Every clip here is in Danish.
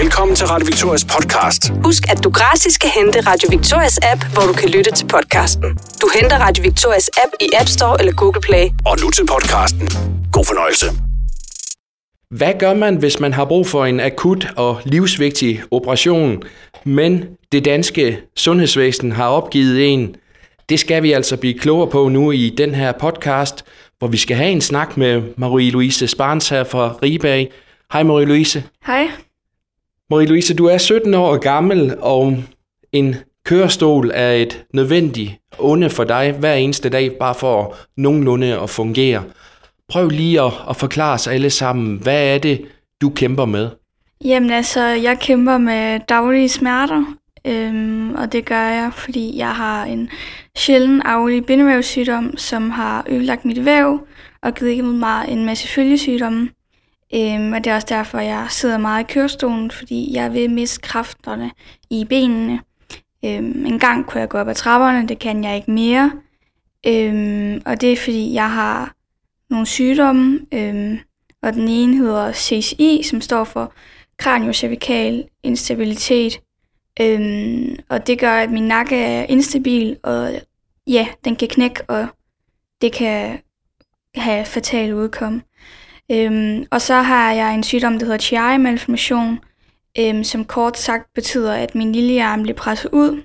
Velkommen til Radio Victorias podcast. Husk, at du gratis kan hente Radio Victorias app, hvor du kan lytte til podcasten. Du henter Radio Victorias app i App Store eller Google Play. Og nu til podcasten. God fornøjelse. Hvad gør man, hvis man har brug for en akut og livsvigtig operation, men det danske sundhedsvæsen har opgivet en? Det skal vi altså blive klogere på nu i den her podcast, hvor vi skal have en snak med Marie-Louise Sparns her fra Riberg. Hej Marie-Louise. Hej. Marie-Louise, du er 17 år gammel, og en kørestol er et nødvendigt onde for dig hver eneste dag, bare for nogenlunde at fungere. Prøv lige at, at forklare os alle sammen, hvad er det, du kæmper med? Jamen altså, jeg kæmper med daglige smerter, øhm, og det gør jeg, fordi jeg har en sjælden arvelig bindevævssygdom, som har ødelagt mit væv og givet mig en masse følgesygdomme. Øhm, og det er også derfor, jeg sidder meget i kørestolen, fordi jeg vil miste kræfterne i benene. Øhm, en gang kunne jeg gå op ad trapperne, det kan jeg ikke mere. Øhm, og det er fordi, jeg har nogle sygdomme, øhm, og den ene hedder CCI, som står for kraniocervikal instabilitet. Øhm, og det gør, at min nakke er instabil, og ja, den kan knække, og det kan have fatal udkom. Øhm, og så har jeg en sygdom, der hedder Chiari-malformation, øhm, som kort sagt betyder, at min lille arm bliver presset ud.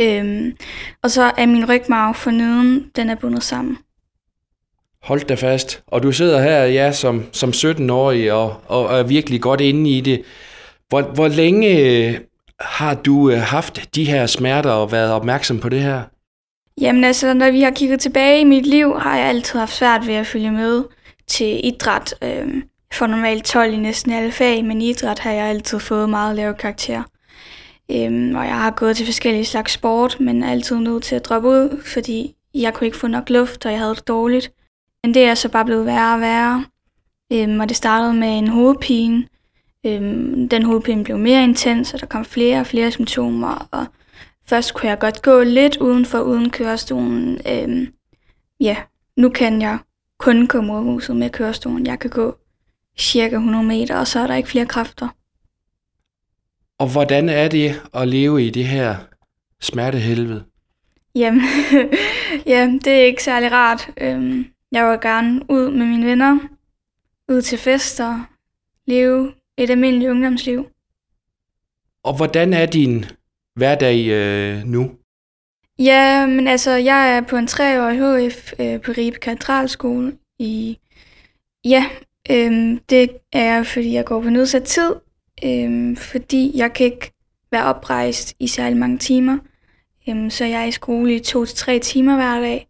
Øhm, og så er min rygmarv for neden, den er bundet sammen. Hold da fast. Og du sidder her, ja, som, som 17-årig og, og er virkelig godt inde i det. Hvor, hvor længe øh, har du øh, haft de her smerter og været opmærksom på det her? Jamen altså, når vi har kigget tilbage i mit liv, har jeg altid haft svært ved at følge med til idræt. Øh, jeg får normalt 12 i næsten alle fag, men i idræt har jeg altid fået meget lave karakterer. Øhm, og jeg har gået til forskellige slags sport, men er altid nødt til at droppe ud, fordi jeg kunne ikke få nok luft, og jeg havde det dårligt. Men det er så bare blevet værre og værre. Øhm, og det startede med en hovedpine. Øhm, den hovedpine blev mere intens, og der kom flere og flere symptomer. Og først kunne jeg godt gå lidt udenfor uden kørestolen. Øhm, ja, nu kan jeg kun komme ud af huset med kørestolen. Jeg kan gå cirka 100 meter, og så er der ikke flere kræfter. Og hvordan er det at leve i det her smertehelvede? Jamen, ja, det er ikke særlig rart. Øhm, jeg vil gerne ud med mine venner, ud til fester, leve et almindeligt ungdomsliv. Og hvordan er din hverdag øh, nu? Ja, men altså, jeg er på en treårig HF øh, på Ribe Katedralskole i... Ja, øhm, det er fordi jeg går på nedsat tid, øhm, fordi jeg kan ikke være oprejst i særlig mange timer. Øhm, så jeg er i skole i to til tre timer hver dag,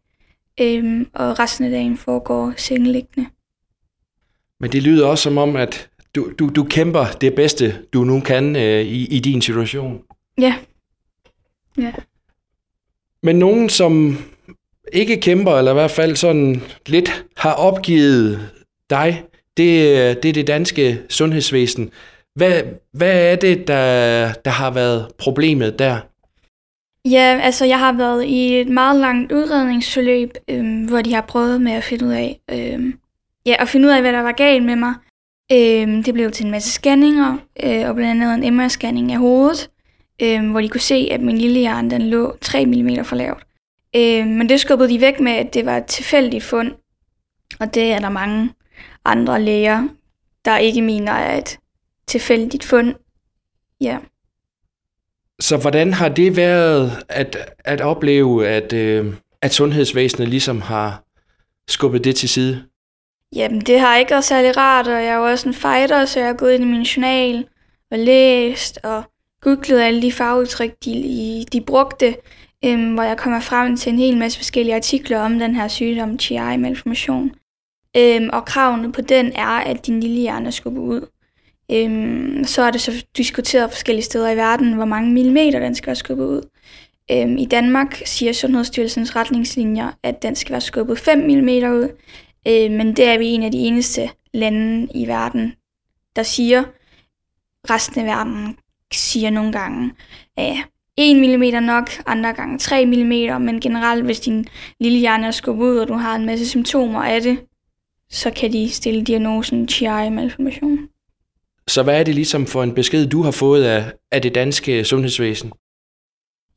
øhm, og resten af dagen foregår sengeliggende. Men det lyder også som om, at du, du, du kæmper det bedste, du nu kan øh, i, i din situation. Ja. Ja. Men nogen, som ikke kæmper, eller i hvert fald sådan lidt har opgivet dig, det, det er det danske sundhedsvæsen. Hvad, hvad er det, der, der har været problemet der? Ja, altså jeg har været i et meget langt udredningsforløb, øhm, hvor de har prøvet med at finde ud af, øhm, ja, at finde ud af, hvad der var galt med mig. Øhm, det blev til en masse scanninger, øh, og blandt andet en MR-scanning af hovedet, øh, hvor de kunne se, at min lille hjerne den lå 3 mm for lavt. Øh, men det skubbede de væk med, at det var et tilfældigt fund, og det er der mange andre læger, der ikke mener er et tilfældigt fund. Ja. Så hvordan har det været at, at opleve, at, øh, at sundhedsvæsenet ligesom har skubbet det til side? Jamen, det har ikke været særlig rart, og jeg er jo også en fighter, så jeg har gået ind i min journal og læst og googlede alle de fagudtryk, de, de brugte, øhm, hvor jeg kommer frem til en hel masse forskellige artikler om den her sygdom, GI-malformation. Øhm, og kravene på den er, at din lille hjerne skubber ud. Øhm, så er det så diskuteret forskellige steder i verden, hvor mange millimeter den skal være skubbet ud. Øhm, I Danmark siger Sundhedsstyrelsens retningslinjer, at den skal være skubbet 5 mm ud, øhm, men det er vi en af de eneste lande i verden, der siger. Resten af verden siger nogle gange, at 1 mm nok, andre gange 3 mm, men generelt, hvis din lille hjerne er skubbet ud, og du har en masse symptomer af det, så kan de stille diagnosen GI-malformation. Så hvad er det ligesom for en besked, du har fået af, af det danske sundhedsvæsen?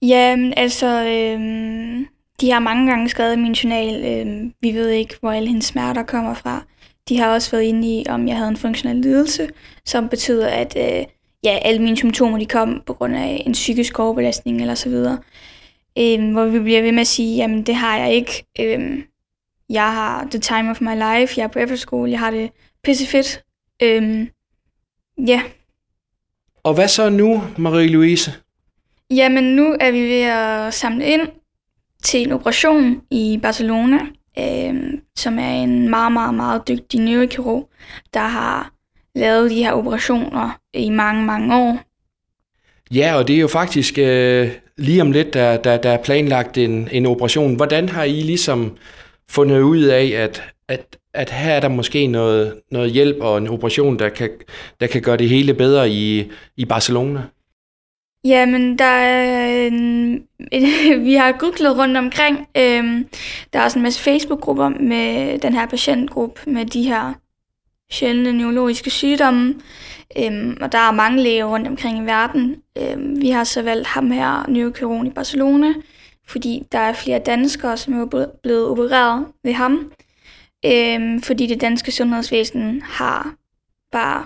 Ja, altså, øhm, de har mange gange skrevet i min journal, øhm, vi ved ikke, hvor alle hendes smerter kommer fra. De har også været inde i, om jeg havde en funktionel lidelse, som betyder, at øh, ja, alle mine symptomer de kom på grund af en psykisk overbelastning eller så videre. Øhm, hvor vi bliver ved med at sige, jamen det har jeg ikke. Øhm, jeg har the time of my life, jeg er på efterskole, jeg har det pissefedt. Øhm, ja. Og hvad så nu, Marie-Louise? Jamen nu er vi ved at samle ind til en operation i Barcelona, øhm, som er en meget, meget, meget dygtig neurokirurg, der har lavet de her operationer i mange, mange år. Ja, og det er jo faktisk øh, lige om lidt, der, der, der er planlagt en, en operation. Hvordan har I ligesom fundet ud af, at, at, at her er der måske noget, noget hjælp og en operation, der kan, der kan gøre det hele bedre i, i Barcelona? Jamen, der er en, vi har googlet rundt omkring. Øhm, der er også en masse Facebook-grupper med den her patientgruppe med de her sjældne neurologiske sygdomme. Øhm, og der er mange læger rundt omkring i verden. Øhm, vi har så valgt ham her, neurokirurgen i Barcelona, fordi der er flere danskere, som er blevet opereret ved ham. Øhm, fordi det danske sundhedsvæsen har bare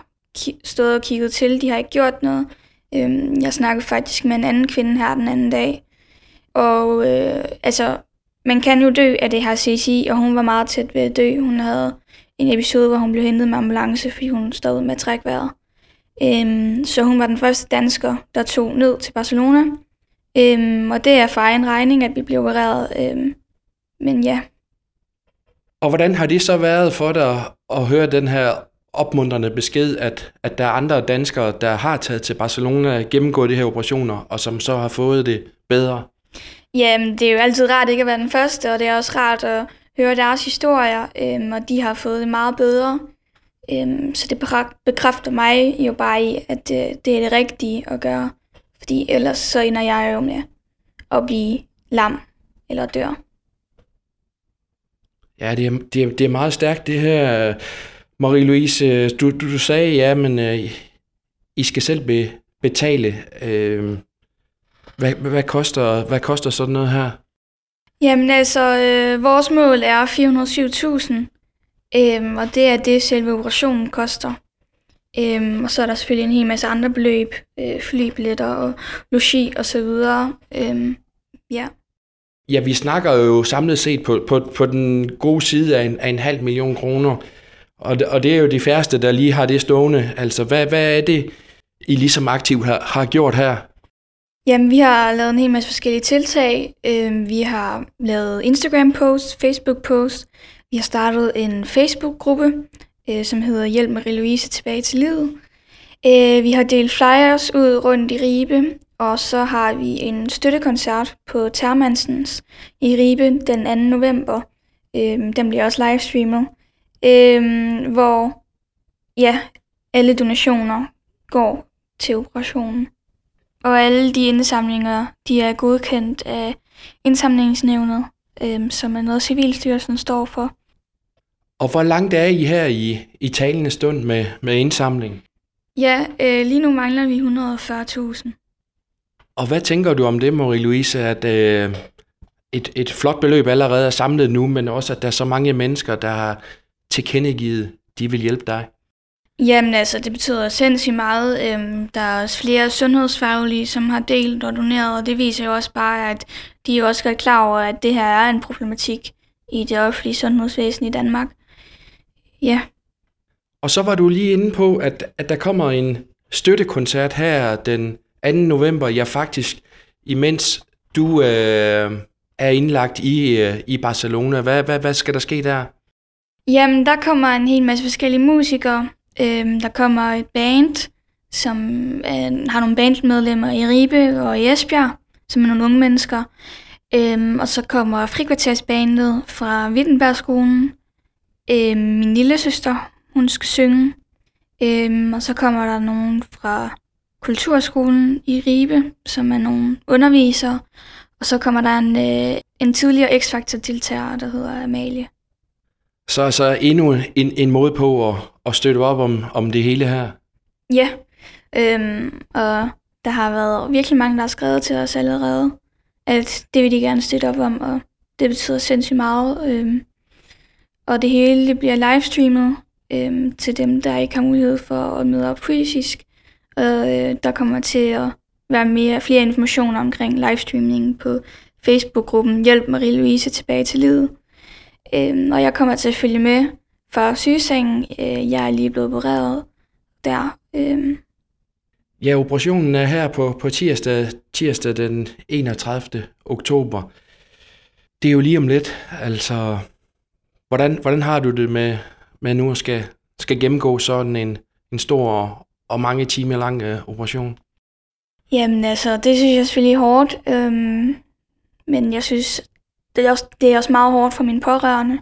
stået og kigget til. De har ikke gjort noget. Øhm, jeg snakkede faktisk med en anden kvinde her den anden dag. Og øh, altså, man kan jo dø af det her CC, og hun var meget tæt ved at dø. Hun havde en episode, hvor hun blev hentet med ambulance, fordi hun stod med at trække vejret. Øhm, så hun var den første dansker, der tog ned til Barcelona. Øhm, og det er for egen regning, at vi blev opereret. Øhm, men ja. Og hvordan har det så været for dig at høre den her opmuntrende besked, at, at der er andre danskere, der har taget til Barcelona, gennemgået de her operationer, og som så har fået det bedre? Jamen, det er jo altid rart ikke at være den første, og det er også rart at høre deres historier, øhm, og de har fået det meget bedre. Øhm, så det bekræfter mig jo bare i, at det, øh, det er det rigtige at gøre. Fordi ellers så ender jeg jo med at blive lam eller dør. Ja, det er, det er, det er meget stærkt det her. Marie-Louise, du, du, du sagde, ja, men øh, I skal selv be, betale. Øh, hvad, hvad, koster, hvad koster sådan noget her? Jamen altså, øh, vores mål er 407.000, øh, og det er det, selve operationen koster. Øhm, og så er der selvfølgelig en hel masse andre beløb, øh, flybilletter og logi og så videre. Øhm, ja. Ja, vi snakker jo samlet set på, på, på den gode side af en, af en halv million kroner. Og det, og det er jo de færreste, der lige har det stående. Altså, hvad, hvad er det, I ligesom aktivt har, har gjort her? Jamen, vi har lavet en hel masse forskellige tiltag. Øh, vi har lavet Instagram-posts, Facebook-posts. Vi har startet en Facebook-gruppe, øh, som hedder Hjælp Marie-Louise tilbage til livet. Øh, vi har delt flyers ud rundt i Ribe, og så har vi en støttekoncert på Termansens i Ribe den 2. november. Øhm, den bliver også livestreamet øhm, hvor ja, alle donationer går til operationen. Og alle de indsamlinger, de er godkendt af indsamlingsnævnet, øhm, som er noget Civilstyrelsen står for. Og hvor langt er I her i, i talende stund med, med indsamling? Ja, øh, lige nu mangler vi 140.000. Og hvad tænker du om det, Marie-Louise, at øh, et, et flot beløb allerede er samlet nu, men også at der er så mange mennesker, der har tilkendegivet, de vil hjælpe dig? Jamen altså, det betyder sindssygt meget. Øhm, der er også flere sundhedsfaglige, som har delt og doneret, og det viser jo også bare, at de er også godt klar over, at det her er en problematik i det offentlige sundhedsvæsen i Danmark. Ja. Og så var du lige inde på, at, at der kommer en støttekoncert her den 2. november. Ja, faktisk, imens du øh, er indlagt i, øh, i Barcelona. Hvad, hvad, hvad skal der ske der? Jamen, der kommer en hel masse forskellige musikere. Øhm, der kommer et band, som øh, har nogle bandmedlemmer i Ribe og i Esbjerg, som er nogle unge mennesker. Øhm, og så kommer frikvartersbandet fra Wittenbergskolen. Øhm, min lille søster, hun skal synge. Øhm, og så kommer der nogen fra Kulturskolen i Ribe, som er nogle undervisere. Og så kommer der en, øh, en tidligere X-Factor-deltager, der hedder Amalie. Så så endnu en, en måde på at, at støtte op om, om det hele her. Ja, øhm, og der har været virkelig mange, der har skrevet til os allerede, at det vil de gerne støtte op om, og det betyder sindssygt meget. Øhm, og det hele det bliver livestreamet øhm, til dem, der ikke har mulighed for at møde op fysisk. Og øh, der kommer til at være mere, flere informationer omkring livestreamingen på Facebook-gruppen Hjælp Marie-Louise tilbage til livet. Øhm, og jeg kommer til at følge med fra sygesengen. Øh, jeg er lige blevet opereret der. Øhm. Ja, operationen er her på, på tirsdag, tirsdag den 31. oktober. Det er jo lige om lidt. Altså, hvordan, hvordan har du det med, med nu at skal, skal gennemgå sådan en, en stor og mange timer lang øh, operation? Jamen altså, det synes jeg selvfølgelig er hårdt. Øhm, men jeg synes, det er, også, det er også meget hårdt for mine pårørende.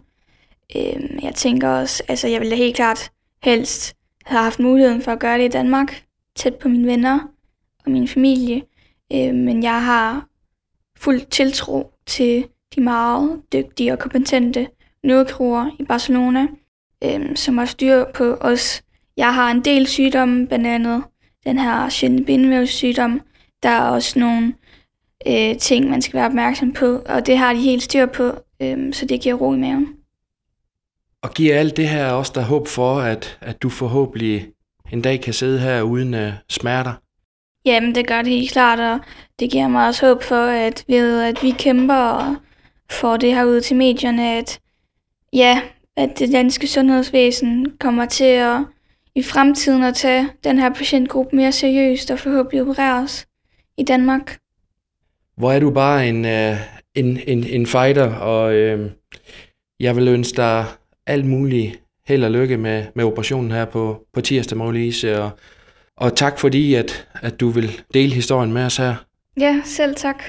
Øhm, jeg tænker også, altså jeg ville helt klart helst have haft muligheden for at gøre det i Danmark, tæt på mine venner og min familie. Øhm, men jeg har fuld tiltro til de meget dygtige og kompetente nødkroger i Barcelona, øhm, som har styr på os. Jeg har en del sygdomme, blandt andet den her sjældne bindevævssygdom. Der er også nogle øh, ting, man skal være opmærksom på, og det har de helt styr på, øh, så det giver ro i maven. Og giver alt det her også der håb for, at, at du forhåbentlig en dag kan sidde her uden uh, smerter? Jamen, det gør det helt klart, og det giver mig også håb for, at ved at vi kæmper og får det her ud til medierne, at ja, at det danske sundhedsvæsen kommer til at i fremtiden at tage den her patientgruppe mere seriøst og forhåbentlig operere os i Danmark. Hvor er du bare en, uh, en, en, en fighter, og øh, jeg vil ønske dig alt muligt held og lykke med, med operationen her på, på tirsdag, Magnus. Og, og tak fordi, at, at du vil dele historien med os her. Ja, selv tak.